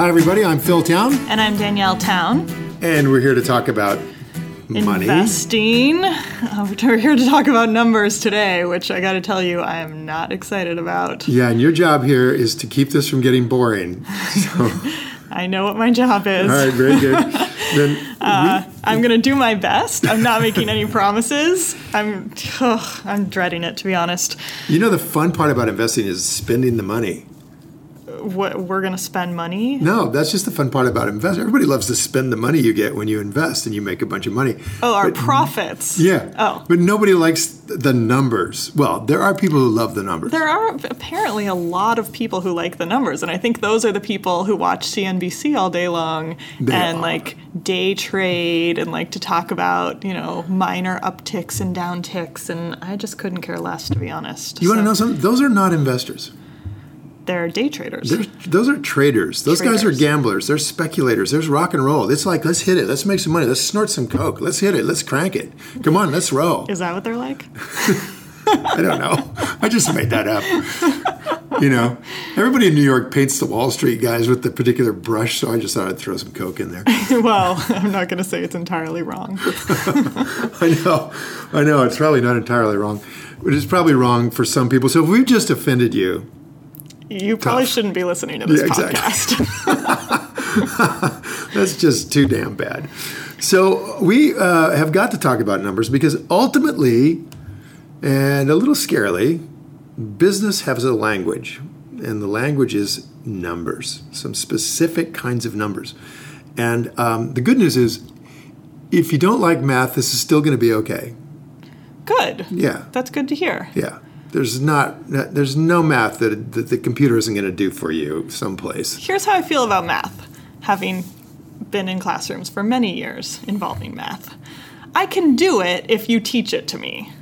Hi, everybody. I'm Phil Town, And I'm Danielle Town. and we're here to talk about money. Investing. Uh, We're here to talk about numbers today, which I got to tell you, I am not excited about. Yeah, and your job here is to keep this from getting boring. So, I know what my job is. all right, very good. Then I'm going to do my best. I'm not making any promises. I'm, ugh, I'm dreading it, to be honest. you know the fun part about investing is spending the money. What we're going to spend money. No, that's just the fun part about investing. Everybody loves to spend the money you get when you invest and you make a bunch of money. Oh, our profits. Yeah. Oh. But nobody likes the numbers. Well, there are people who love the numbers. There are apparently a lot of people who like the numbers, and I think those are the people who watch CNBC all day long They and are. like day trade and like to talk about you know minor upticks and downticks, and I just couldn't care less to be honest. you want to know something? Those are not investors. They're day traders. They're, those are traders. Those guys are gamblers. They're speculators. There's rock and roll. It's like, let's hit it. Let's make some money. Let's snort some coke. Let's hit it. Let's crank it. Come on, let's roll. Is that what they're like? I don't know. I just made that up. You know, everybody in New York paints the Wall Street guys with the particular brush, so I just thought I'd throw some coke in there. well, I'm not going to say it's entirely wrong. I know. I know. It's probably not entirely wrong, but it's probably wrong for some people. So if we've just offended you, You probably Tough. shouldn't be listening to this Yeah, exactly. podcast. That's just too damn bad. So we uh, have got to talk about numbers because ultimately, and a little scarily, business has a language, and the language is numbers, some specific kinds of numbers. And um, the good news is, if you don't like math, this is still going to be okay. good. Yeah, That's good to hear. yeah. There's not, there's no math that, that the computer isn't going to do for you someplace. Here's how I feel about math, having been in classrooms for many years involving math. I can do it if you teach it to me,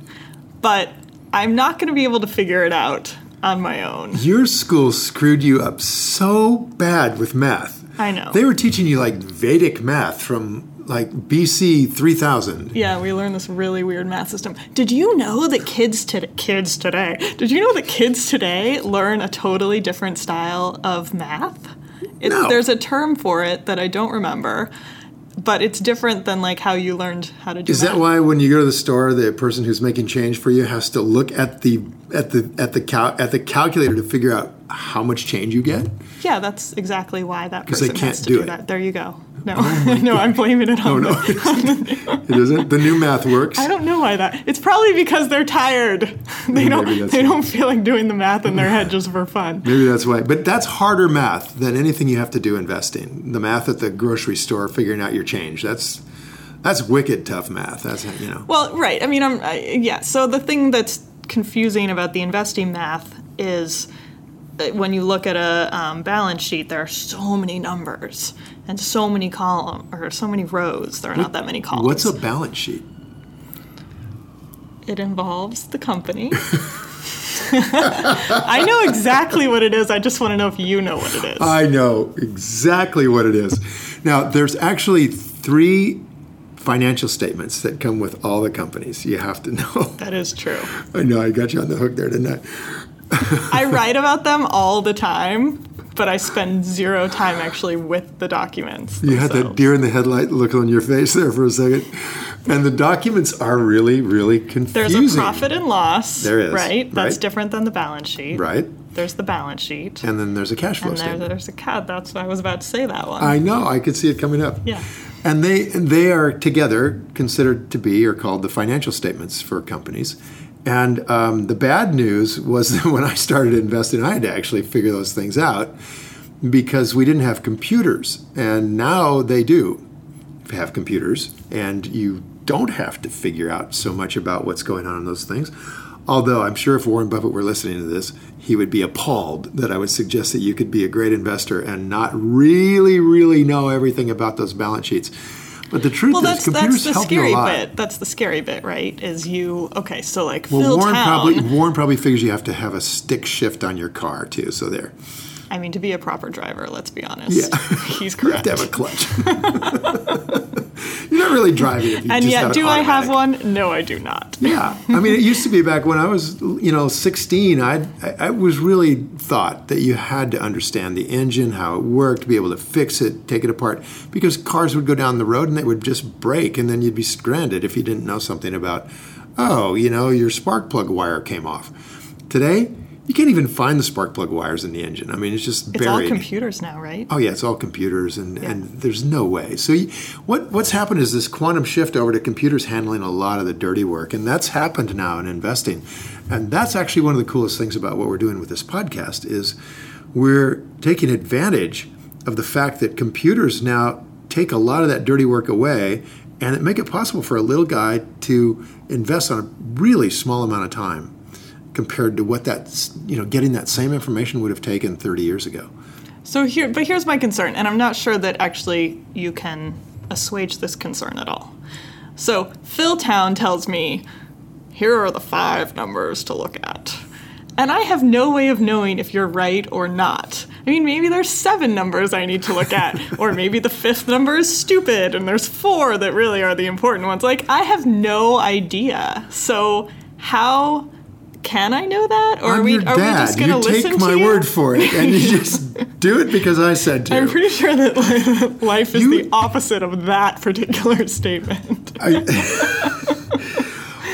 but I'm not going to be able to figure it out on my own. Your school screwed you up so bad with math. I know. They were teaching you like Vedic math from like BC 3000. Yeah, we learned this really weird math system. Did you know that kids today, kids today, did you know that kids today learn a totally different style of math? It, No. There's a term for it that I don't remember, but it's different than like how you learned how to do Is math. that why when you go to the store, the person who's making change for you has to look at the at the at the cal- at the calculator to figure out how much change you get? Yeah, that's exactly why that 'Cause they can't has to do do, it. that. There you go. No, no, I'm blaming it Oh on. no, no, it isn't. The new math works. I don't know why that. It's probably because they're tired. They Maybe don't. They don't feel like doing the math in their head just for fun. Maybe that's why. But that's harder math than anything you have to do investing. The math at the grocery store, figuring out your change. That's that's wicked tough math. That's you know. Well, right. I mean, I'm I, yeah. So the thing that's confusing about the investing math is when you look at a um, balance sheet, there are so many numbers and so many column or so many rows. There are not that many columns. What's a balance sheet? It involves the company. I know exactly what it is. I just want to know if you know what it is. I know exactly what it is. Now, there's actually three financial statements that come with all the companies. You have to know. that is true. I know I got you on the hook there, didn't I? I write about them all the time, but I spend zero time actually with the documents. You had that deer in the headlight look on your face there for a second. And the documents are really, really confusing. There's a profit and loss. There is, Right? That's right. different than the balance sheet. Right? There's the balance sheet. And then there's a cash flow And there, statement. there's a cat. That's what I was about to say that one. I know. I could see it coming up. Yeah. And they they are together considered to be or called the financial statements for companies. And um, the bad news was that when I started investing, I had to actually figure those things out because we didn't have computers, and now they do have computers, and you don't have to figure out so much about what's going on in those things. Although I'm sure if Warren Buffett were listening to this, he would be appalled that I would suggest that you could be a great investor and not really, really know everything about those balance sheets. But the truth well, is, that's computers that's the help scary you a lot. bit. That's the scary bit, right? Is you okay? So like Well, Warren Town. probably Warren probably figures you have to have a stick shift on your car too. So there, I mean, to be a proper driver, let's be honest. Yeah. he's you have correct. to have a clutch. You're not really driving if you and just yet, have do I have one? No, I do not. Yeah, I mean, it used to be back when I was, you know, 16. I I was really thought that you had to understand the engine, how it worked, be able to fix it, take it apart, because cars would go down the road and they would just break, and then you'd be stranded if you didn't know something about, oh, you know, your spark plug wire came off. Today, you can't even find the spark plug wires in the engine. I mean, it's just It's all computers now, right? Oh yeah, it's all computers, and, and there's no way. So you, what what's happened is this quantum shift over to computers handling a lot of the dirty work, and that's happened now in investing, and that's actually one of the coolest things about what we're doing with this podcast is we're taking advantage of the fact that computers now take a lot of that dirty work away and it make it possible for a little guy to invest on a really small amount of time compared to what that you know getting that same information would have taken 30 years ago. So here, but here's my concern, and I'm not sure that actually you can assuage this concern at all. So Phil Town tells me, here are the five numbers to look at. And I have no way of knowing if you're right or not. I mean, maybe there's seven numbers I need to look at, or maybe the fifth number is stupid, and there's four that really are the important ones. Like, I have no idea. So, how can I know that? Or I'm are we, your are we just going to You listen take my to word for it, and you just do it because I said to. I'm pretty sure that life is You- the opposite of that particular statement.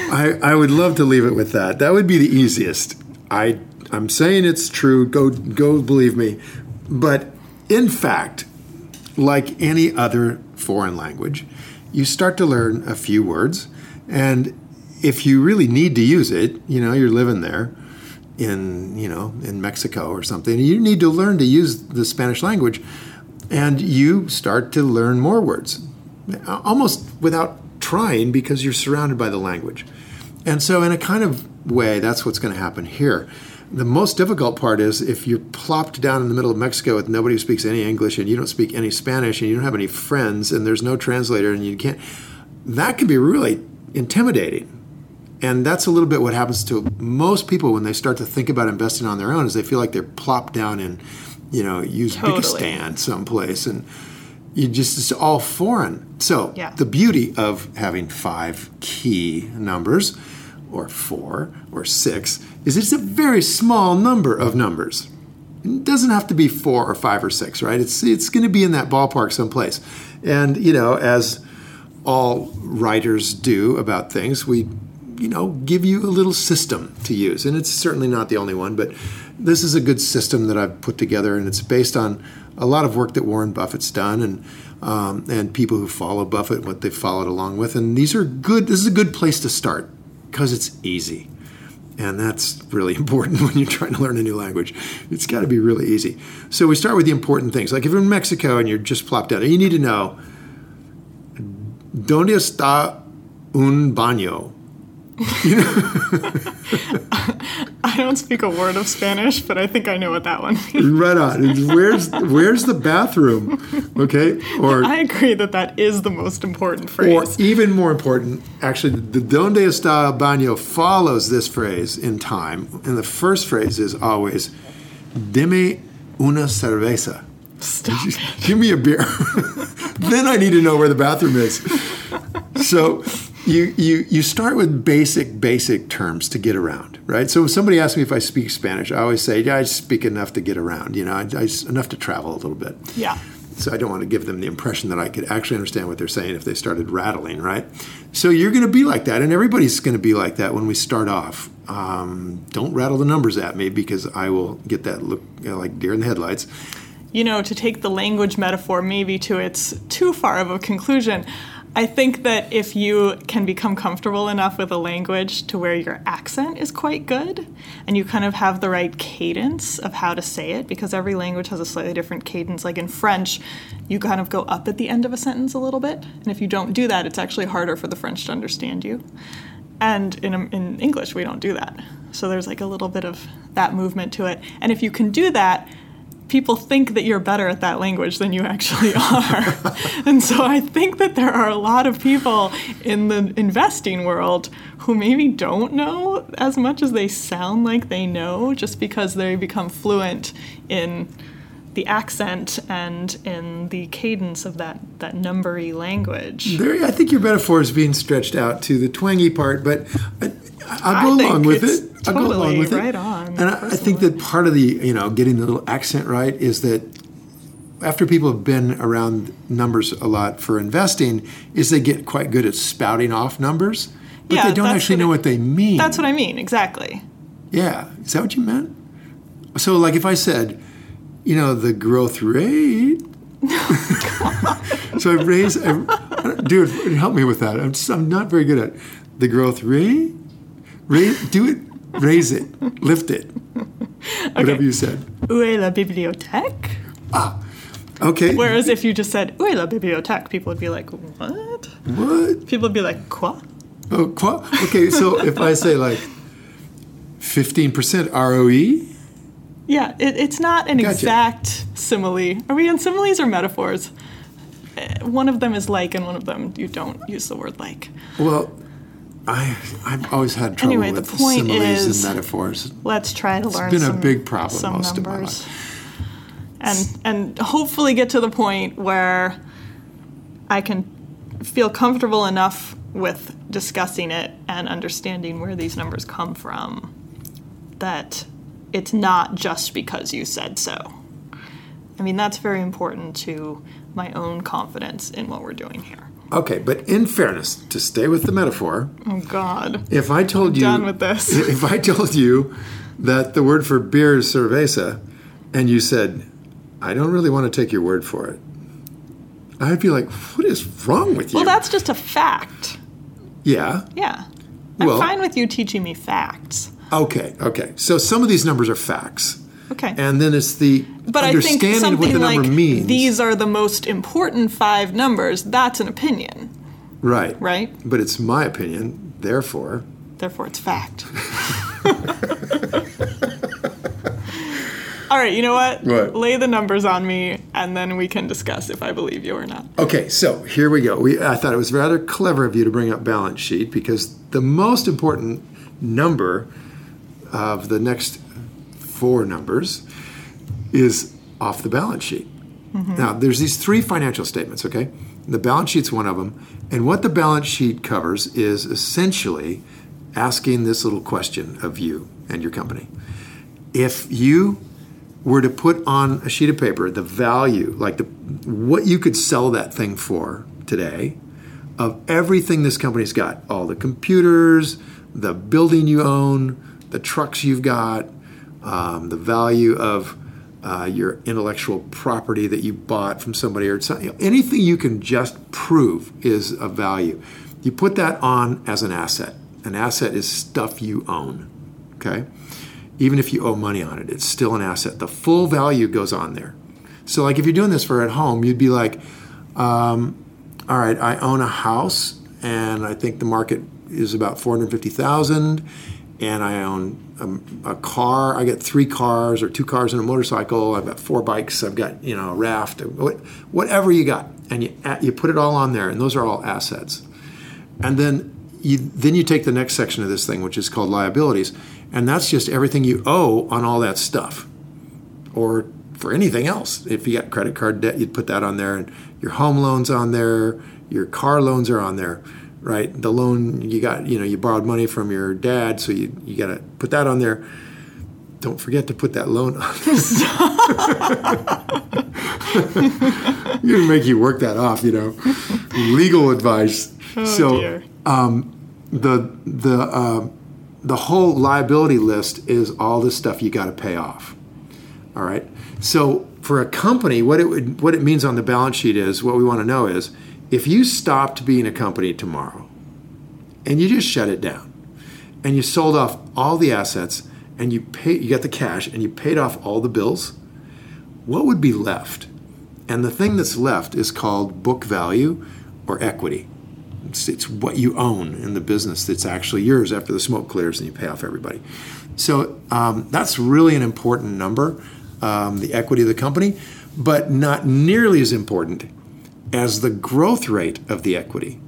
I, I would love to leave it with that. That would be the easiest. I I'm saying it's true. Go go believe me. But in fact, like any other foreign language, you start to learn a few words, and if you really need to use it, you know, you're living there in you know in Mexico or something, you need to learn to use the Spanish language, and you start to learn more words, almost without trying because you're surrounded by the language. And so, in a kind of way, that's what's going to happen here. The most difficult part is if you're plopped down in the middle of Mexico with nobody who speaks any English and you don't speak any Spanish and you don't have any friends and there's no translator and you can't, that can be really intimidating. And that's a little bit what happens to most people when they start to think about investing on their own is they feel like they're plopped down in, you know, Uzbekistan someplace and you just it's all foreign. So Yeah. the beauty of having five key numbers or four or six is it's a very small number of numbers. It doesn't have to be four or five or six, right? It's it's going to be in that ballpark someplace. And you know, as all writers do about things, we you know give you a little system to use, and it's certainly not the only one, but this is a good system that I've put together, and it's based on a lot of work that Warren Buffett's done, and um, and people who follow Buffett, what they've followed along with, and these are good. This is a good place to start because it's easy. And that's really important when you're trying to learn a new language. It's got to be really easy. So we start with the important things. Like if you're in Mexico and you're just plopped down, you need to know ¿Dónde está un baño? I don't speak a word of Spanish, but I think I know what that one means. Right on. It's, Where's where's the bathroom? Okay, or I agree that that is the most important phrase. or even more important, actually, the "Dónde está el baño" follows this phrase in time, and the first phrase is always "Deme una cerveza." Stop. Give me a beer. then I need to know where the bathroom is. So you, you you start with basic basic terms to get around, right? So if somebody asks me if I speak Spanish, I always say, yeah, I speak enough to get around. You know, I, I enough to travel a little bit. Yeah. So I don't want to give them the impression that I could actually understand what they're saying if they started rattling, right? So you're going to be like that, and everybody's going to be like that when we start off. Um, don't rattle the numbers at me because I will get that look you know, like deer in the headlights. you know, to take the language metaphor maybe to its too far of a conclusion, I think that if you can become comfortable enough with a language to where your accent is quite good and you kind of have the right cadence of how to say it, because every language has a slightly different cadence. Like in French, you kind of go up at the end of a sentence a little bit. And if you don't do that, it's actually harder for the French to understand you. And in, in English, we don't do that. So there's like a little bit of that movement to it. And if you can do that, people think that you're better at that language than you actually are. and so I think that there are a lot of people in the investing world who maybe don't know as much as they sound like they know just because they become fluent in the accent and in the cadence of that that numbery language. There, I think your metaphor is being stretched out to the twangy part, but I, I'll I go along with it. I'll go along totally with it. right on, And I, I think that part of the you know getting the little accent right is that after people have been around numbers a lot for investing, is they get quite good at spouting off numbers, but Yeah, they don't actually what know what they mean. That's what I mean, exactly. Yeah, is that what you meant? So, like, if I said, you know, the growth rate. so I raise, I, dude, help me with that. I'm just, I'm not very good at it. the growth rate. Raise, do it, raise it, lift it. Whatever you said. Où est la bibliothèque? Ah, okay. Whereas if you just said Où est la bibliothèque, people would be like, what? What? People would be like, quoi? Oh, qua- okay, so if I say like 15% ROE, Yeah, it, it's not an Gotcha. exact simile. Are we on similes or metaphors? Eh, One of them is like, and one of them you don't use the word like. well, I, I've always had trouble Anyway, the with point similes is- and metaphors. Let's try to learn It's been a big problem some most of my numbers. And, and hopefully get to the point where I can feel comfortable enough with discussing it and understanding where these numbers come from that it's not just because you said so. I mean, that's very important to my own confidence in what we're doing here. Okay, but in fairness, to stay with the metaphor, Oh, God. if I told you Done with this. if I told you that the word for beer is cerveza, and you said, "I don't really want to take your word for it," I'd be like, "What is wrong with you?" Well, that's just a fact. yeah. Yeah. I'm Well- fine with you teaching me facts. Okay. Okay. So some of these numbers are facts, Okay. and then it's the But I think understanding what something the number like means. these are the most important five numbers, that's an opinion, right. right? But it's my opinion. Therefore, Therefore, it's fact. All right, you know what? What? Lay the numbers on me, and then we can discuss if I believe you or not. Okay, so here we go. We, I thought it was rather clever of you to bring up balance sheet because the most important number of the next four numbers is off the balance sheet. Mm-hmm. Now, there's these three financial statements, okay? The balance sheet's one of them. And what the balance sheet covers is essentially asking this little question of you and your company. If you were to put on a sheet of paper the value, like the what you could sell that thing for today, of everything this company's got, all the computers, the building you own, the trucks you've got, um, the value of uh, your intellectual property that you bought from somebody or something, anything you can just prove is of value. You put that on as an asset. An asset is stuff you own. Okay? Even if you owe money on it, it's still an asset. The full value goes on there. So, like if you're doing this for at home, you'd be like, um, all right, I own a house and I think the market is about 450,000 and I own a, a car. I got three cars or two cars and a motorcycle. I've got four bikes. I've got, you know, a raft, whatever you got. And you, you put it all on there and those are all assets. And then you then you take the next section of this thing, which is called liabilities, and that's just everything you owe on all that stuff, or for anything else. If you got credit card debt, you'd put that on there, and your home loans on there, your car loans are on there, right? The loan you got, you know, you borrowed money from your dad, so you you got to put that on there. Don't forget to put that loan on. You're gonna make you work that off, you know. Legal advice. Oh, so dear. the the uh, the whole liability list is all the stuff you got to pay off. All right. So for a company, what it would what it means on the balance sheet is what we want to know is if you stopped being a company tomorrow and you just shut it down and you sold off all the assets and you pay you got the cash and you paid off all the bills, what would be left? And the thing that's left is called book value or equity. It's, it's what you own in the business that's actually yours after the smoke clears and you pay off everybody. So um, that's really an important number, um, the equity of the company, but not nearly as important as the growth rate of the equity.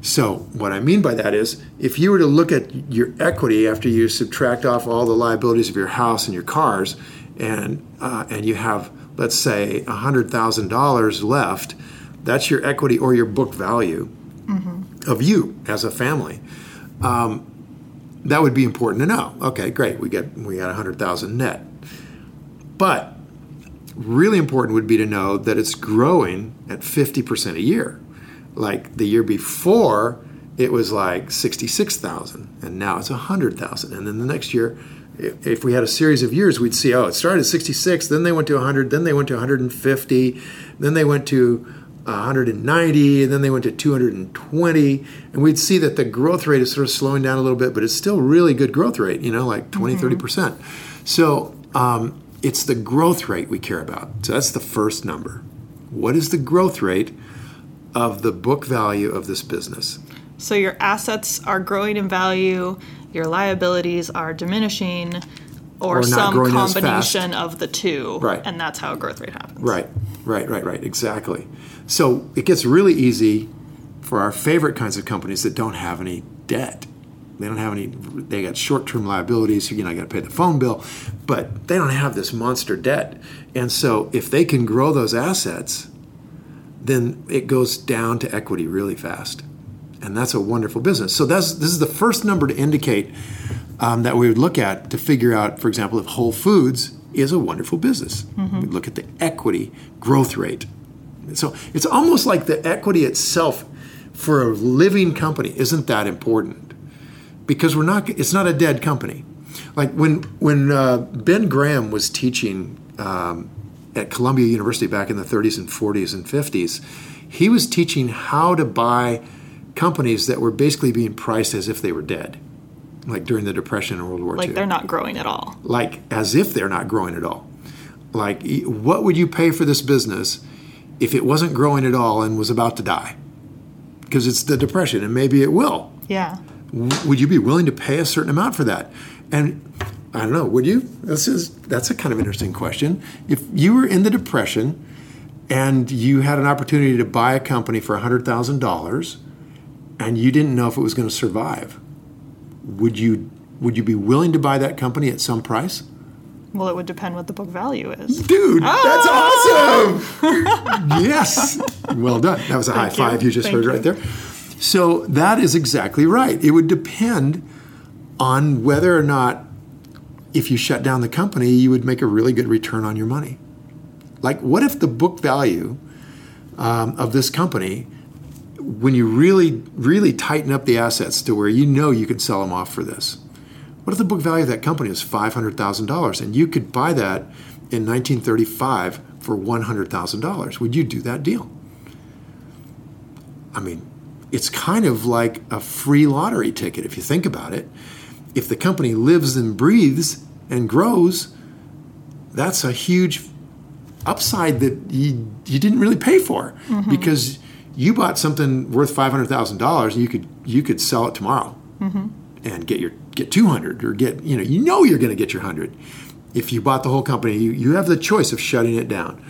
So, what I mean by that is, if you were to look at your equity after you subtract off all the liabilities of your house and your cars, and uh, and you have let's say $100,000 left, that's your equity or your book value of you as a family. Um, that would be important to know. Okay, great. We get we got 100,000 net. But really important would be to know that it's growing at 50% a year. Like the year before, it was like 66,000 and now it's 100,000. And then the next year if we had a series of years, we'd see, oh, it started at 66, then they went to 100, then they went to 150, then they went to 190, and then they went to 220. And we'd see that the growth rate is sort of slowing down a little bit, but it's still really good growth rate, you know, like 20, 30%. So um, it's the growth rate we care about. So that's the first number. What is the growth rate of the book value of this business? So your assets are growing in value, your liabilities are diminishing, or, Or some combination of the two. Right. And that's how a growth rate happens. Right, right, right, right, exactly. So it gets really easy for our favorite kinds of companies that don't have any debt. They don't have any, they got short term liabilities, you know, I got to pay the phone bill, but they don't have this monster debt. And so if they can grow those assets, then it goes down to equity really fast. And that's a wonderful business. So that's this is the first number to indicate um, that we would look at to figure out, for example, if Whole Foods is a wonderful business. We look at the equity growth rate. So it's almost like the equity itself for a living company isn't that important because we're not. It's not a dead company. Like when when uh, Ben Graham was teaching um, at Columbia University back in the 30s and 40s and 50s, he was teaching how to buy companies that were basically being priced as if they were dead, like during the Depression and World War II. Like they're not growing at all. like as if they're not growing at all. Like, what would you pay for this business if it wasn't growing at all and was about to die? Because it's the depression, and maybe it will. Yeah. Would you be willing to pay a certain amount for that? And I don't know. Would you? This is that's a kind of interesting question. If you were in the depression and you had an opportunity to buy a company for hundred thousand dollars, and you didn't know if it was going to survive, would you? Would you be willing to buy that company at some price? Well, it would depend what the book value is. Dude, that's oh! awesome! yes, well done. That was a high you. five you just Thank heard you. right there. So that is exactly right. It would depend on whether or not, if you shut down the company, you would make a really good return on your money. Like, what if the book value um, of this company, when you really, really tighten up the assets to where you know you can sell them off for this? What if the book value of that company is $500,000 and you could buy that in 1935 for $100,000? Would you do that deal? I mean, it's kind of like a free lottery ticket if you think about it. If the company lives and breathes and grows, that's a huge upside that you, you didn't really pay for. Mm-hmm. Because you bought something worth $500,000 and you could you could sell it tomorrow. Mm-hmm. And get your get 200 or get you know you know you're going to get your 100 if you bought the whole company you, you have the choice of shutting it down.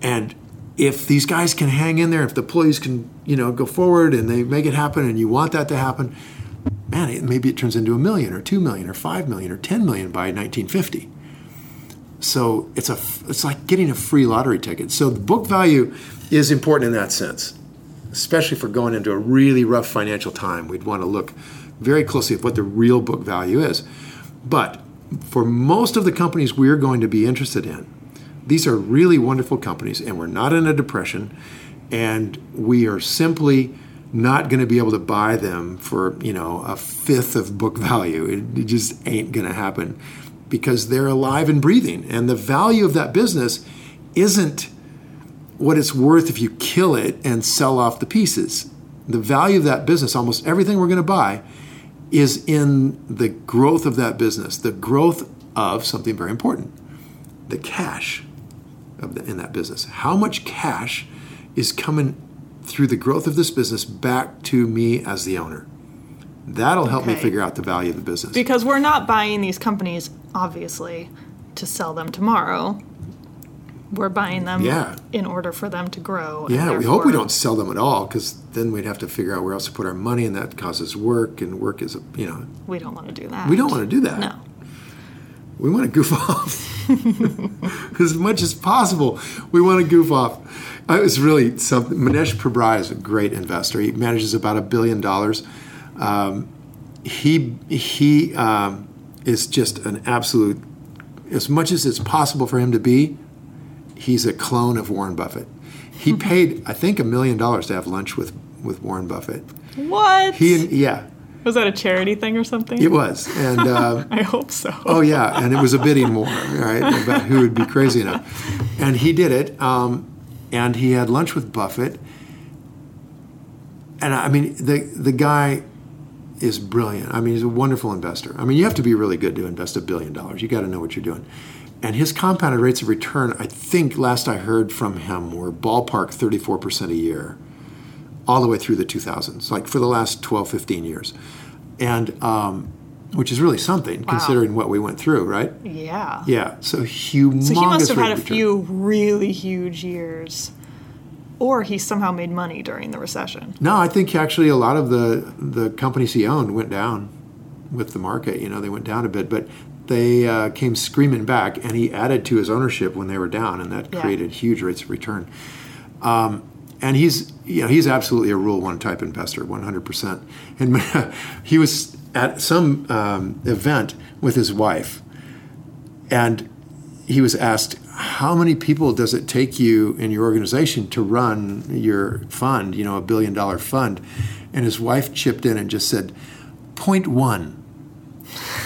And if these guys can hang in there if the employees can you know go forward and they make it happen and you want that to happen man it, maybe it turns into a million or 2 million or 5 million or 10 million by 1950 so it's a it's like getting a free lottery ticket so the book value is important in that sense especially for going into a really rough financial time. We'd want to look very closely at what the real book value is. But for most of the companies we're going to be interested in, these are really wonderful companies, and we're not in a depression, and we are simply not going to be able to buy them for you know a fifth of book value. It, it just ain't going to happen because they're alive and breathing, and the value of that business isn't what it's worth if you kill it and sell off the pieces. The value of that business, almost everything we're going to buy, is in the growth of that business, the growth of something very important the cash the, in that business. How much cash is coming through the growth of this business back to me as the owner? That'll help me figure out the value of the business. Because we're not buying these companies, obviously, to sell them tomorrow. We're buying them Yeah. in order for them to grow. Yeah, we hope we don't sell them at all because then we'd have to figure out where else to put our money, and that causes work, and work is, a you know, We don't want to do that. we don't want to do that. No. We want to goof off. as much as possible. We want to goof off. Uh, It's really something. Mohnish Pabrai is a great investor. He manages about a billion dollars. Um, he he um, is just an absolute. As much as it's possible for him to be, he's a clone of Warren Buffett. He paid, I think, a million dollars to have lunch with with Warren Buffett. What? He and yeah, was that a charity thing or something? it was, and. Uh, I hope so. Oh yeah, and it was a bidding war, right? About who would be crazy enough, and he did it. Um, and he had lunch with Buffett, and I mean the the guy is brilliant. I mean he's a wonderful investor. I mean you have to be really good to invest a billion dollars. You got to know what you're doing. And his compounded rates of return, I think last I heard from him, were ballpark 34% a year, all the way through the 2000s, like for the last 12, 15 years. And um, which is really something considering what we went through, right? Yeah. Yeah, so humongous. So he must have had a return. few really huge years. Or he somehow made money during the recession. No, I think actually a lot of the the companies he owned went down with the market. You know, they went down a bit, but they uh, came screaming back, and he added to his ownership when they were down, and that Yeah. created huge rates of return. Um, and he's you know he's absolutely a rule one type investor, one hundred percent. And he was at some um, event with his wife, and he was asked, "How many people does it take you in your organization to run your fund? You know, a billion dollar fund?" And his wife chipped in and just said, "Point one."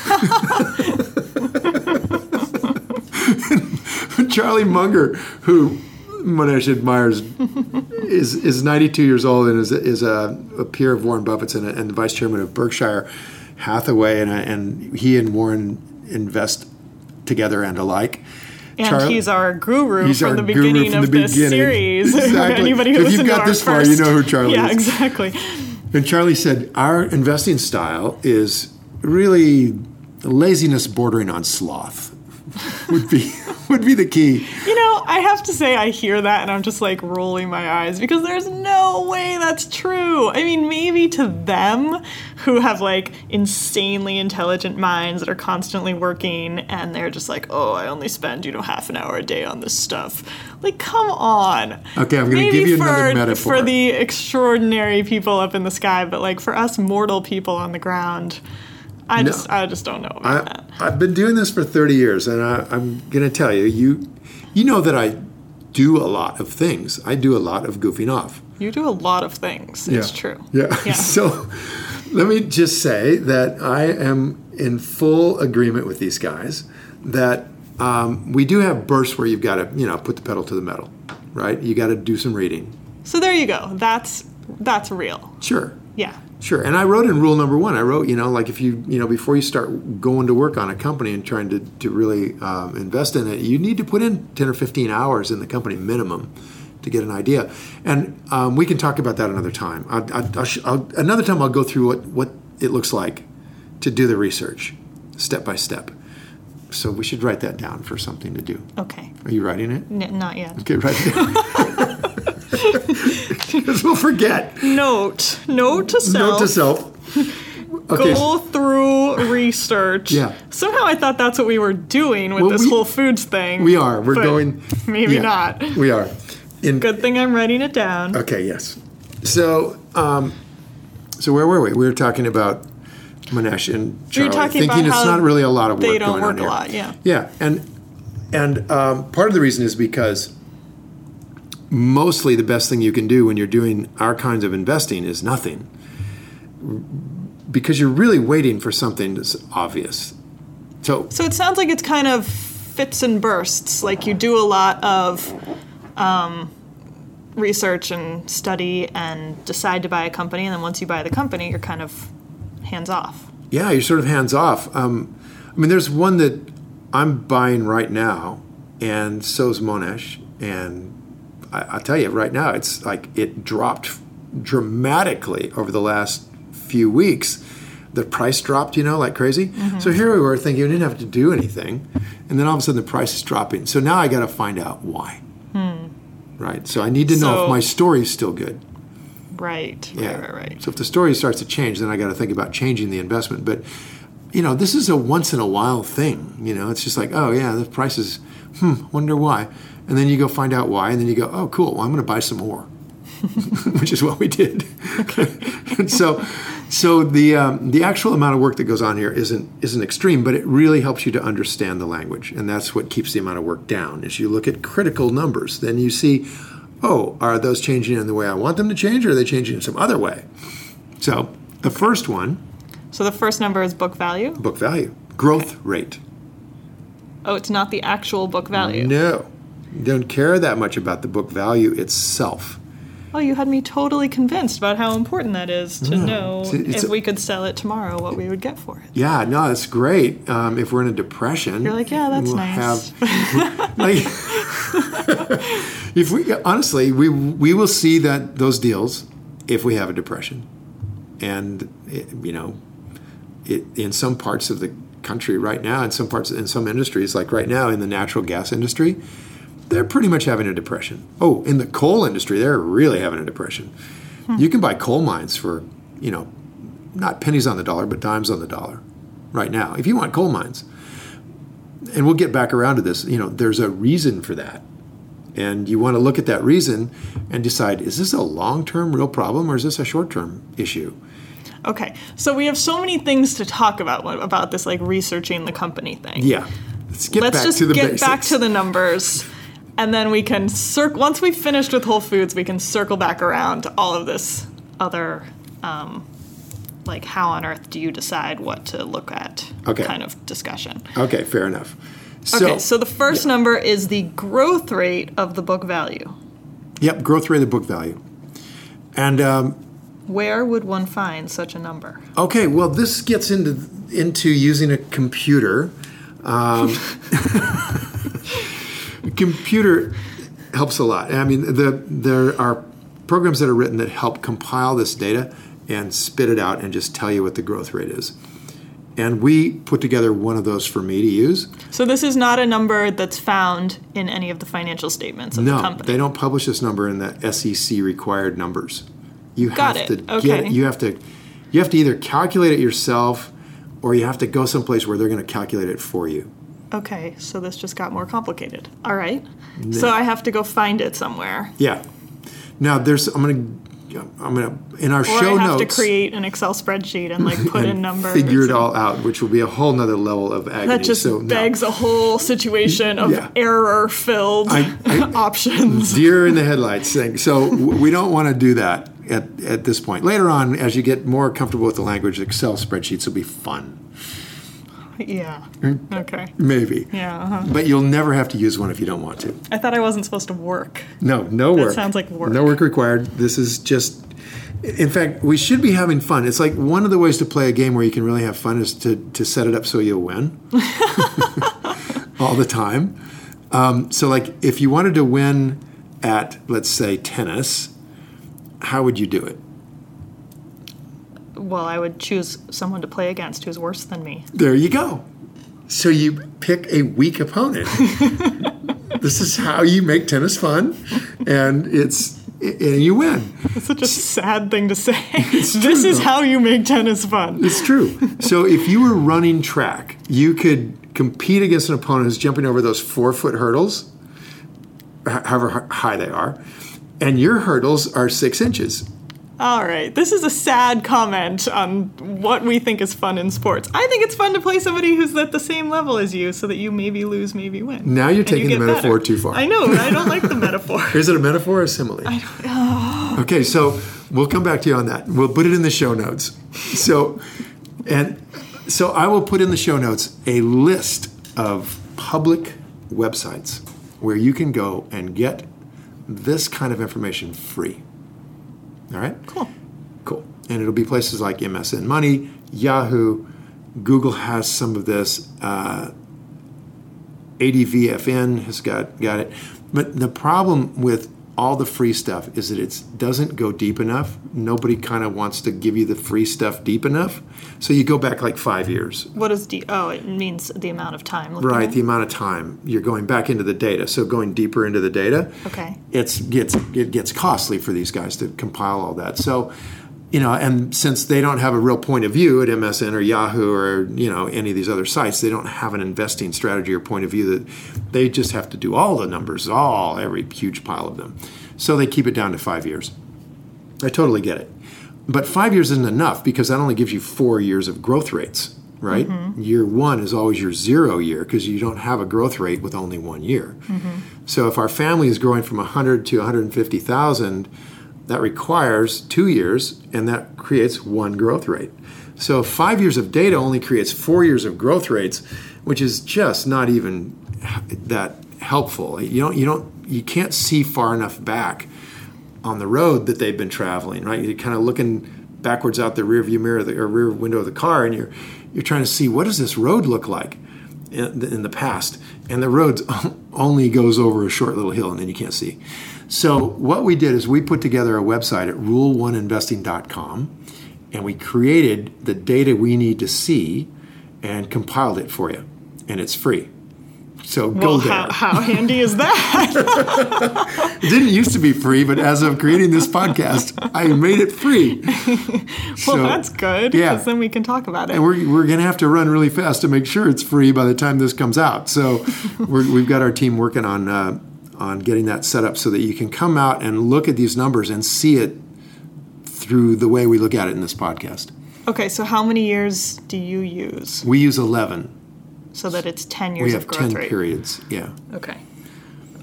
Charlie Munger, who Mohnish admires, is is 92 years old and is is a, a peer of Warren Buffett's and, a, and the vice chairman of Berkshire Hathaway, and uh, and he and Warren invest together and alike. And Charlie- he's our guru He's from our the guru beginning from of the this beginning. series. Exactly. Anybody who If you've got this far, you know who Charlie yeah, is. exactly. And Charlie said, Our investing style is really laziness bordering on sloth. would be would be the key. You know, I have to say, I hear that and I'm just like rolling my eyes because there's no way that's true. I mean, maybe to them who have like insanely intelligent minds that are constantly working and they're just like, oh, I only spend, you know, half an hour a day on this stuff. Like, come on. Okay, I'm gonna give you for, another metaphor. For the extraordinary people up in the sky, but like for us mortal people on the ground, I No. just, I just don't know about I, that. I've been doing this for 30 years, and I, I'm going to tell you, you, you know that I do a lot of things. I do a lot of goofing off. You do a lot of things. It's true. Yeah. Yeah. so let me just say that I am in full agreement with these guys that um, we do have bursts where you've got to, you know, put the pedal to the metal, right? You got to do some reading. So there you go. That's that's real. Sure. Yeah. Sure. And I wrote in rule number one, I wrote, you know, like if you, you know, before you start going to work on a company and trying to, to really um, invest in it, you need to put in 10 or 15 hours in the company minimum to get an idea. And um, we can talk about that another time. I, I, I'll, sh- I'll, another time I'll go through what, what it looks like to do the research step by step. So we should write that down for something to do. Okay. Are you writing it? N- not yet. Okay, write it down. Because we'll forget. Note. Note to self. Note to self. Okay. Go through research. Yeah. Somehow I thought that's what we were doing with Well, this we- Whole Foods thing. We are. We're going. Maybe yeah, not. We are. In Good thing I'm writing it down. okay. Yes. So, um, so where were we? We were talking about Mohnish and Charlie, talking thinking about it's not really a lot of work they don't going on work a here. lot, yeah. Yeah, and and um, part of the reason is because mostly the best thing you can do when you're doing our kinds of investing is nothing, because you're really waiting for something that's obvious. So So it sounds like it's kind of fits and bursts. Like you do a lot of um, research and study and decide to buy a company, and then once you buy the company, you're kind of hands off. Yeah, you're sort of hands off. Um, I mean, there's one that I'm buying right now, and so's Mohnish. And I, I'll tell you right now, it's like it dropped dramatically over the last few weeks. The price dropped, you know, like crazy. So here we were thinking we didn't have to do anything, and then all of a sudden the price is dropping. So now I got to find out why. Right. So I need to know So- if my story's still good. Right. Yeah. Right. Right. Right. So if the story starts to change, then I got to think about changing the investment. But you know, this is a once in a while thing. You know, it's just like, oh yeah, the prices. Hmm, wonder why. And then you go find out why, and then you go, oh cool, well, I'm going to buy some more, which is what we did. and so, so the um, the actual amount of work that goes on here isn't isn't extreme, but it really helps you to understand the language, and that's what keeps the amount of work down. Is you look at critical numbers, then you see, oh, are those changing in the way I want them to change, or are they changing in some other way? So the first one, So the first number is book value. book value, growth rate. Oh, it's not the actual book value. No, don't care that much about the book value itself. Oh, you had me totally convinced about how important that is to know It's- it's if we could sell it tomorrow, what we would get for it. Yeah, no, that's great. Um, if we're in a depression, You're like, yeah, that's we'll nice. Have, like, if we honestly, we we will see that those deals if we have a depression, and it, you know, it, in some parts of the country right now, in some parts in some industries, like right now in the natural gas industry, they're pretty much having a depression. Oh, in the coal industry, they're really having a depression. Hmm. You can buy coal mines for, you know, not pennies on the dollar, but dimes on the dollar right now if you want coal mines. And we'll get back around to this. You know, there's a reason for that. And you want to look at that reason and decide is this a long term real problem or is this a short term issue? Okay, so we have so many things to talk about about this, like researching the company thing. Yeah. Let's get Let's back just to the get basics. back to the numbers, and then we can circle. Once we've finished with Whole Foods, we can circle back around to all of this other, um, like how on earth do you decide what to look at? Okay. Kind of discussion. okay, fair enough. So, okay, so the first number is the growth rate of the book value. yep, growth rate of the book value. And um, Where would one find such a number? Okay, well, this gets into into using a computer. Um, computer helps a lot. I mean, the, there are programs that are written that help compile this data and spit it out and just tell you what the growth rate is. And we put together one of those for me to use. So this is not a number that's found in any of the financial statements of the No, company. they don't publish this number in the SEC required numbers. You Got have it. to get Okay. it. You have to you have to either calculate it yourself or you have to go someplace where they're going to calculate it for you. Okay, so this just got more complicated. All right. So I have to go find it somewhere. Yeah. Now there's I'm going to I'm going to in our Or show I have notes to create an Excel spreadsheet and like put in numbers. figure it all out, which will be a whole nother level of agony. That just so no. begs a whole situation of Yeah. error-filled I- I- options. deer in the headlights thing. So we don't want to do that at, at this point. Later on, as you get more comfortable with the language, Excel spreadsheets will be fun. Yeah. Okay. Maybe. Yeah. Uh-huh. But you'll never have to use one if you don't want to. I thought I wasn't supposed to work. No, no work. sounds like work. No work required. This is just. In fact, we should be having fun. It's like one of the ways to play a game where you can really have fun is to, to set it up so you'll win all the time. Um, so, like, if you wanted to win at, let's say, tennis, how would you do it? Well, I would choose someone to play against who's worse than me. There you go. So you pick a weak opponent. this is how you make tennis fun, and it's and you win. It's such a sad thing to say. true, this is though. how you make tennis fun. It's true. So if you were running track, you could compete against an opponent who's jumping over those four foot hurdles, however high they are, and your hurdles are six inches. All right, this is a sad comment on what we think is fun in sports. I think it's fun to play somebody who's at the same level as you so that you maybe lose, maybe win. Now you're And you taking the metaphor better. too far. I know, but I don't like the metaphor. Is it a metaphor or a simile? Okay, so we'll come back to you on that. We'll put it in the show notes. So, and so I will put in the show notes a list of public websites where you can go and get this kind of information free. All right? Cool. Cool. And it'll be places like MSN Money, Yahoo, Google has some of this. Uh, ADVFN has got got it. But the problem with all the free stuff is that it doesn't go deep enough. Nobody kind of wants to give you the free stuff deep enough. So you go back like five years. What is D? Oh, it means the amount of time. Right, at- the amount of time you're going back into the data. So going deeper into the data, Okay. it's gets it gets costly for these guys to compile all that. So you know, and since they don't have a real point of view at MSN or Yahoo or you know any of these other sites, they don't have an investing strategy or point of view that they just have to do all the numbers, all every huge pile of them. So they keep it down to five years. I totally get it, but five years isn't enough because that only gives you four years of growth rates. Right, mm-hmm. year one is always your zero year because you don't have a growth rate with only one year. Mm-hmm. So if our family is growing from 100 to 150,000 that requires two years and that creates one growth rate. So five years of data only creates four years of growth rates, which is just not even that helpful. You don't you don't you can't see far enough back on the road that they've been traveling, right? You're kind of looking backwards out the rear view mirror the, or rear window of the car and you're you're trying to see what does this road look like in the, in the past and the road only goes over a short little hill and then you can't see so what we did is we put together a website at rule1investing.com and we created the data we need to see and compiled it for you and it's free so go Well, there how, how handy is that? it didn't used to be free but as of creating this podcast i made it free well, So, that's good. yeah. Then we can talk about it. and we're, we're going to have to run really fast to make sure it's free by the time this comes out. So we're, we've got our team working on uh, on getting that set up so that you can come out and look at these numbers and see it through the way we look at it in this podcast. Okay, so how many years do you use We use 11. so that it's 10 years We have 10 rate? periods. Yeah. Okay.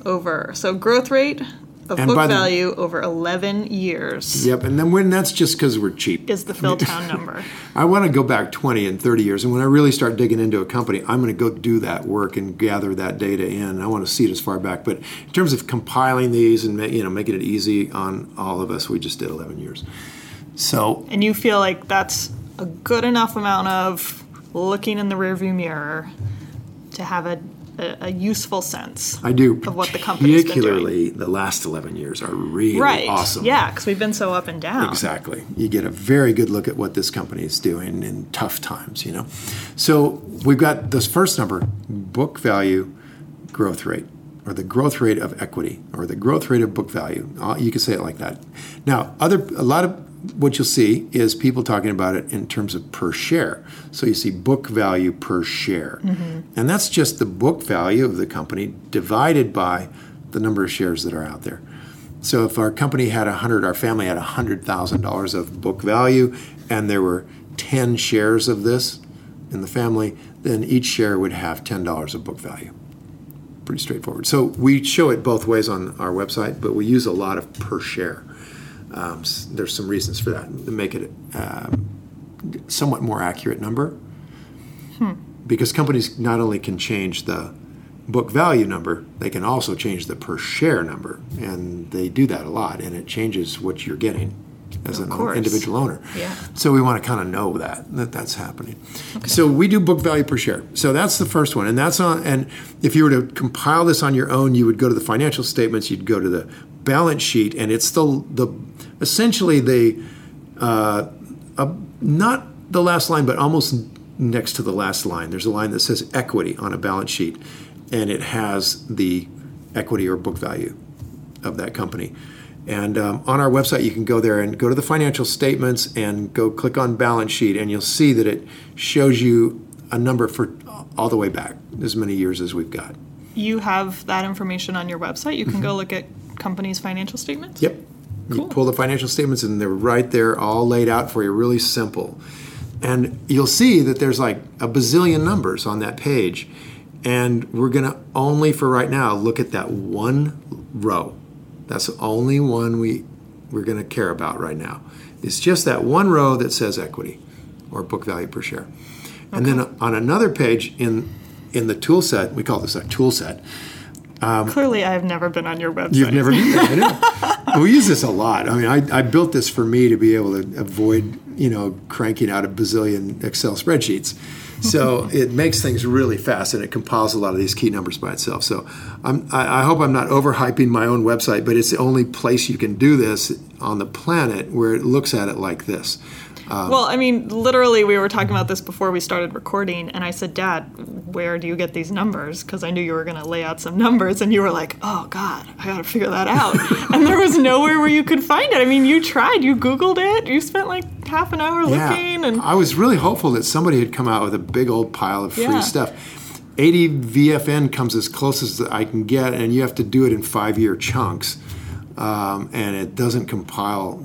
Over. So growth rate of And book by the- value over 11 years Yep. And then when that's just because we're cheap. is the Phil Town number. I want to go back 20 and 30 years. And when I really start digging into a company, I'm going to go do that work and gather that data in. I want to see it as far back. But in terms of compiling these and you know making it easy on all of us, we just did 11 years. So And you feel like that's a good enough amount of looking in the rearview mirror to have a, a, a useful sense. I do. Of what the company's been doing. Particularly the last 11 years are really Right. awesome. Yeah, because we've been so up and down. Exactly. You get a very good look at what this company is doing in tough times, you know. So we've got this first number, book value growth rate, or the growth rate of equity, or the growth rate of book value. Uh, You could say it like that. Now, other a lot of what you'll see is people talking about it in terms of per share. So you see book value per share. Mm-hmm. And that's just the book value of the company divided by the number of shares that are out there. So if our company had a hundred, our family had a hundred thousand dollars of book value, and there were ten shares of this in the family, then each share would have ten dollars of book value. Pretty straightforward. So we show it both ways on our website, but we use a lot of per share. Um, there's some reasons for that to make it um, somewhat more accurate number, because companies not only can change the book value number, they can also change the per share number, and they do that a lot, and it changes what you're getting as Of an course. individual owner. Yeah. So we want to kind of know that that that's happening. So we do book value per share. So that's the first one, and that's on. And if you were to compile this on your own, you would go to the financial statements, you'd go to the balance sheet, and it's the the essentially the uh, uh, not the last line, but almost next to the last line. There's a line that says equity on a balance sheet, and it has the equity or book value of that company. And um, on our website, you can go there and go to the financial statements and go click on balance sheet, and you'll see that it shows you a number for all the way back, as many years as we've got. You have that information on your website. You can go look at companies' financial statements. Yep. You Cool. pull the financial statements, and they're right there, all laid out for you, really simple. And you'll see that there's like a bazillion numbers on that page. And we're going to only, for right now, look at that one row. That's the only one we, we're going to care about right now. It's just that one row that says equity or book value per share. And then on another page in, in the tool set, we call this a tool set. Um, Clearly, I have never been on your website. You've never been there, I know. we use this a lot. I mean, I, I built this for me to be able to avoid, you know, cranking out a bazillion Excel spreadsheets. So it makes things really fast, and it compiles a lot of these key numbers by itself. So I'm, I, I hope I'm not overhyping my own website, but it's the only place you can do this on the planet where it looks at it like this. Well, I mean, literally, we were talking about this before we started recording, and I said, Dad, where do you get these numbers? Because I knew you were going to lay out some numbers, and you were like, Oh, God, I got to figure that out. and there was nowhere where you could find it. I mean, you tried, you Googled it, you spent like half an hour looking, and I was really hopeful that somebody had come out with a big old pile of free Yeah. stuff. 80 VFN comes as close as I can get, and you have to do it in five year chunks. Um, and it doesn't compile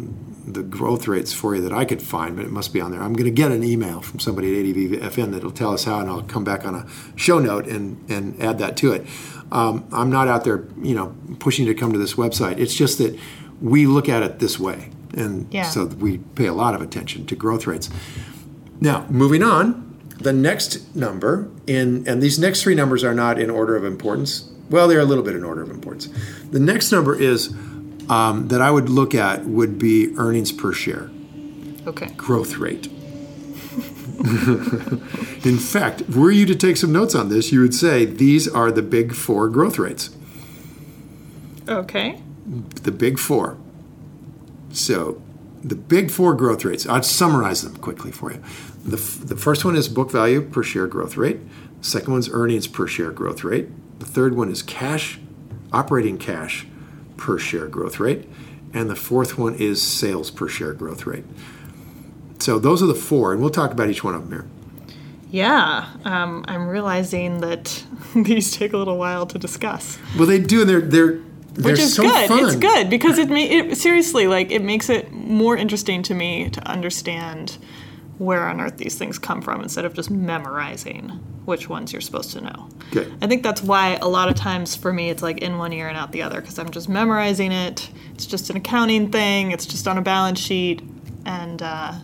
the growth rates for you that I could find, but it must be on there. I'm going to get an email from somebody at ADVFN that'll tell us how, and I'll come back on a show note and, and add that to it. Um, I'm not out there, you know, pushing you to come to this website. It's just that we look at it this way, and Yeah. so we pay a lot of attention to growth rates. Now, moving on, the next number in, and these next three numbers are not in order of importance. Well, they're a little bit in order of importance. The next number is um, that I would look at would be earnings per share, okay. growth rate. in fact, were you to take some notes on this, you would say these are the big four growth rates. Okay. the big four. So, the big four growth rates, I'll summarize them quickly for you. The, f- the first one is book value per share growth rate. The second one's earnings per share growth rate. The third one is cash, operating cash per share growth rate. And the fourth one is sales per share growth rate. So, those are the four, and we'll talk about each one of them here. Yeah, um, I'm realizing that these take a little while to discuss. Well, they do, and they're, they're, they're which is so good. fun. It's good because it, ma- it seriously like it makes it more interesting to me to understand where on earth these things come from instead of just memorizing which ones you're supposed to know. Good. I think that's why a lot of times for me it's like in one ear and out the other because I'm just memorizing it. It's just an accounting thing. It's just on a balance sheet, and uh,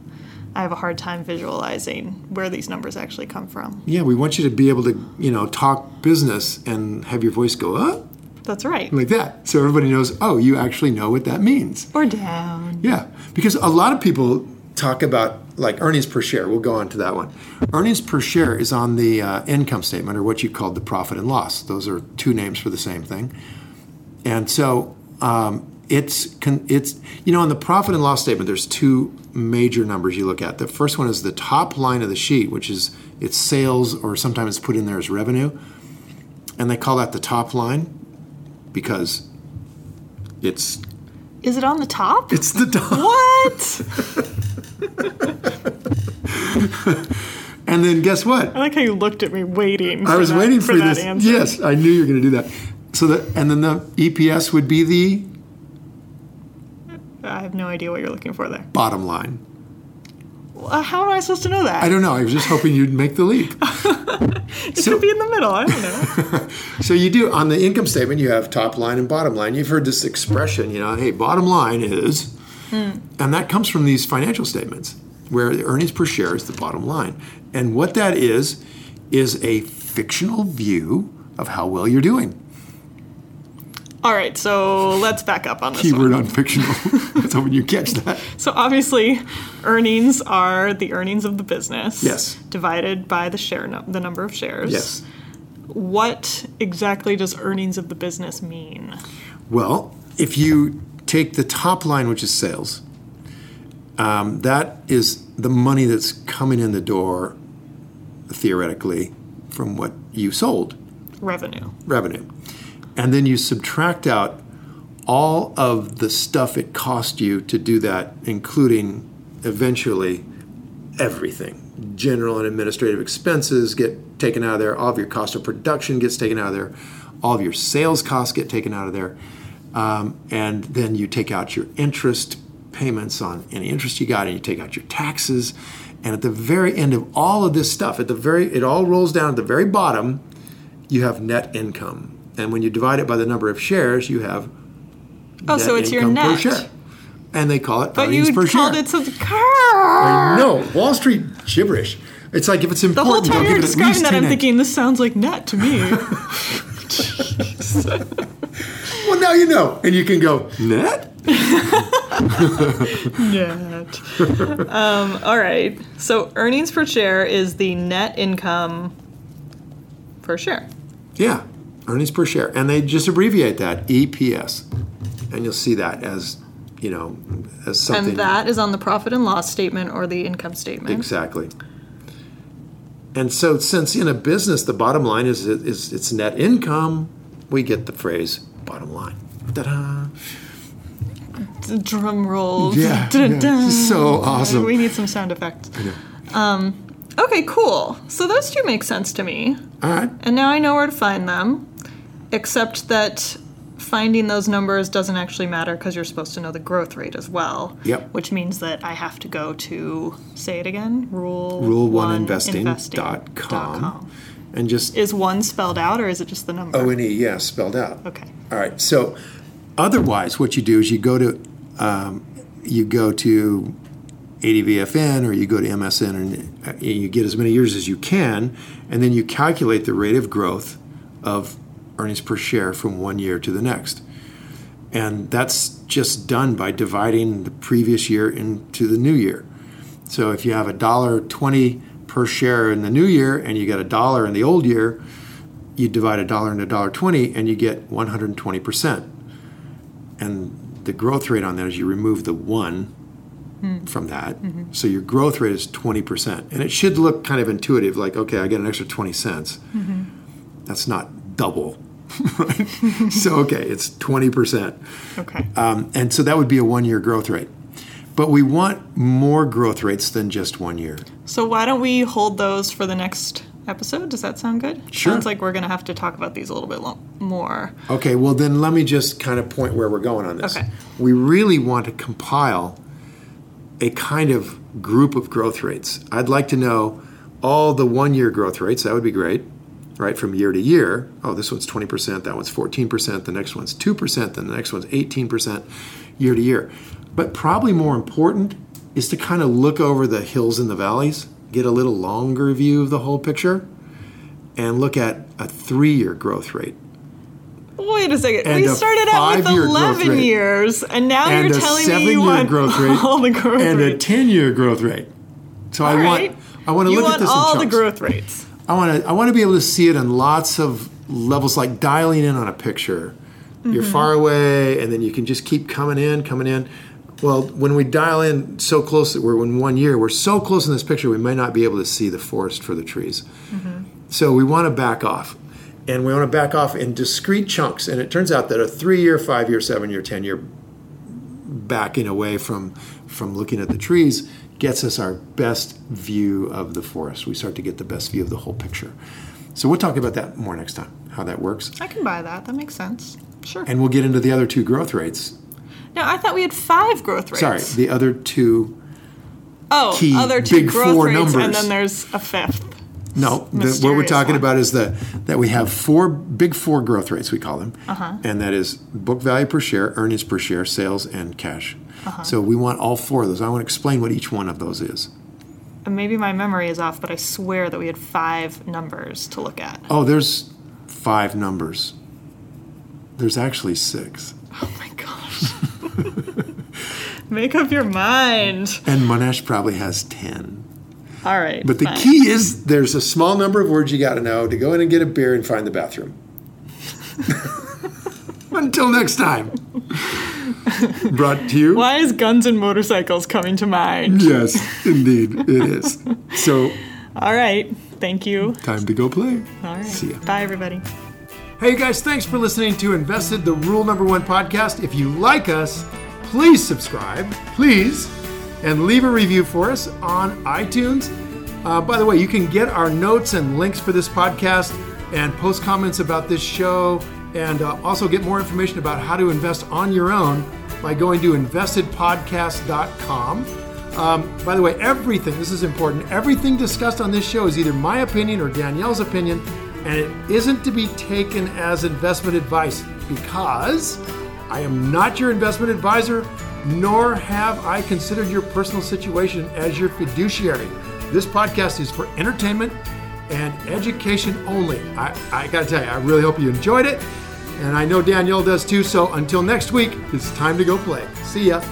I have a hard time visualizing where these numbers actually come from. Yeah, we want you to be able to, you know, talk business and have your voice go up That's right. like that, so everybody knows. Oh, you actually know what that means. Or down. Yeah, because a lot of people talk about like earnings per share. We'll go on to that one. Earnings per share is on the uh, income statement, or what you called the profit and loss. Those are two names for the same thing. And so um, it's it's you know on the profit and loss statement, there's two major numbers you look at. The first one is the top line of the sheet, which is it's sales, or sometimes it's put in there as revenue, and they call that the top line because it's Is it on the top? it's the top. What? And then guess what? I like how you looked at me waiting. I was that, waiting for, for, that this. answer. Yes, I knew you were going to do that. So that, and then the EPS would be the I have no idea what you're looking for there. bottom line. Uh, how am I supposed to know that? I don't know. I was just hoping you'd make the leap. it so- could be in the middle. I don't know. So you do on the income statement. You have top line and bottom line. You've heard this expression. You know, hey, bottom line is, Hmm. and that comes from these financial statements where the earnings per share is the bottom line. And what that is is a fictional view of how well you're doing. All right, so let's back up on this Keyword on fictional. Hoping you catch that. So obviously, earnings are the earnings of the business. Yes. Divided by the share, num- the number of shares. Yes. What exactly does earnings of the business mean? Well, if you take the top line, which is sales, um, that is the money that's coming in the door, theoretically, from what you sold, Revenue. revenue. And then you subtract out all of the stuff it cost you to do that, including eventually everything. General and administrative expenses get taken out of there, all of your cost of production gets taken out of there, all of your sales costs get taken out of there. Um, and then you take out your interest payments on any interest you got, and you take out your taxes. And at the very end of all of this stuff, at the very, it all rolls down at the very bottom, you have net income. And when you divide it by the number of shares, you have Oh, so it's your net. per share. And they call it But earnings you per called share. it something. No, Wall Street gibberish. It's like if it's important. The whole time you're give it at describing that, I'm thinking this sounds like net to me. Well, now you know, and you can go net. net. um, all right. So earnings per share is the net income per share. Yeah, earnings per share, and they just abbreviate that EPS, and you'll see that as you know, as something. And that is on the profit and loss statement or the income statement. Exactly. And so, since in a business the bottom line is is its net income, we get the phrase bottom line. Ta-da! Drum rolls. Yeah, yeah. So awesome. We need some sound effects. Um, okay, cool. So those two make sense to me. All right. And now I know where to find them, except that finding those numbers doesn't actually matter because you're supposed to know the growth rate as well. Yep. Which means that I have to go to, say it again, rule, Rule1investing.com. com. And just Is one spelled out or is it just the number? O and E, yeah, spelled out. Okay. All right. So, otherwise, what you do is you go to um, you go to ADVFN or you go to MSN and uh, you get as many years as you can, and then you calculate the rate of growth of earnings per share from one year to the next. And that's just done by dividing the previous year into the new year. So if you have a dollar twenty per share in the new year and you get a dollar in the old year, you divide a dollar into a dollar twenty and you get one hundred and twenty percent. And the growth rate on that is you remove the one hmm. from that. Mm-hmm. So your growth rate is twenty percent. And it should look kind of intuitive, like, okay, I get an extra twenty cents. Mm-hmm. That's not double. right? so okay, it's twenty percent. Okay. Um, and so that would be a one year growth rate. But we want more growth rates than just one year. So why don't we hold those for the next episode? Does that sound good? Sure. Sounds like we're going to have to talk about these a little bit lo- more. Okay, well, then let me just kind of point where we're going on this. Okay. We really want to compile a kind of group of growth rates. I'd like to know all the one year growth rates. That would be great, right? From year to year. Oh, this one's 20%, that one's 14%, the next one's 2%, then the next one's 18% year to year. But probably more important is to kind of look over the hills and the valleys, get a little longer view of the whole picture, and look at a three year growth rate. Wait a second. And we a started out with five-year 11 years, and now and you're telling me you want growth rate all the growth and a 10 year growth rate. So I All want. I want to you look want at this all the growth rates. I want to I want to be able to see it on lots of levels like dialing in on a picture. You're Mm-hmm. far away and then you can just keep coming in, coming in. Well, when we dial in so close that we're in one year, we're so close in this picture we may not be able to see the forest for the trees. Mm-hmm. So we want to back off. And we want to back off in discrete chunks. And it turns out that a three year, five year, seven year, 10 year backing away from, from looking at the trees gets us our best view of the forest. We start to get the best view of the whole picture. So we'll talk about that more next time, how that works. I can buy that. That makes sense. Sure. And we'll get into the other two growth rates. Now, I thought we had five growth rates. Sorry, the other two. oh, key other two big growth four rates, and then there's a fifth. No, the, what we're talking one. about is the, that we have four big four growth rates, we call them. Uh-huh. And that is book value per share, earnings per share, sales, and cash. Uh-huh. So we want all four of those. I want to explain what each one of those is. And maybe my memory is off, but I swear that we had five numbers to look at. Oh, there's five numbers. There's actually six. Oh my gosh. Make up your mind. And Mohnish probably has 10. All right. But the fine. key is there's a small number of words you got to know to go in and get a beer and find the bathroom. Until next time. Brought to you. Why is guns and motorcycles coming to mind? Yes, indeed, it is. So, All right. Thank you. time to go play. All right. See ya. Bye, everybody. Hey, you guys, thanks for listening to Invested, the Rule Number One podcast. If you like us, please subscribe, please, and leave a review for us on iTunes. Uh, by the way, you can get our notes and links for this podcast and post comments about this show and uh, also get more information about how to invest on your own by going to investedpodcast.com. Um, by the way, everything, this is important, everything discussed on this show is either my opinion or Danielle's opinion, and it isn't to be taken as investment advice because I am not your investment advisor, nor have I considered your personal situation as your fiduciary. This podcast is for entertainment and education only. I, I gotta tell you, I really hope you enjoyed it, and I know Danielle does too. So until next week, it's time to go play. See ya.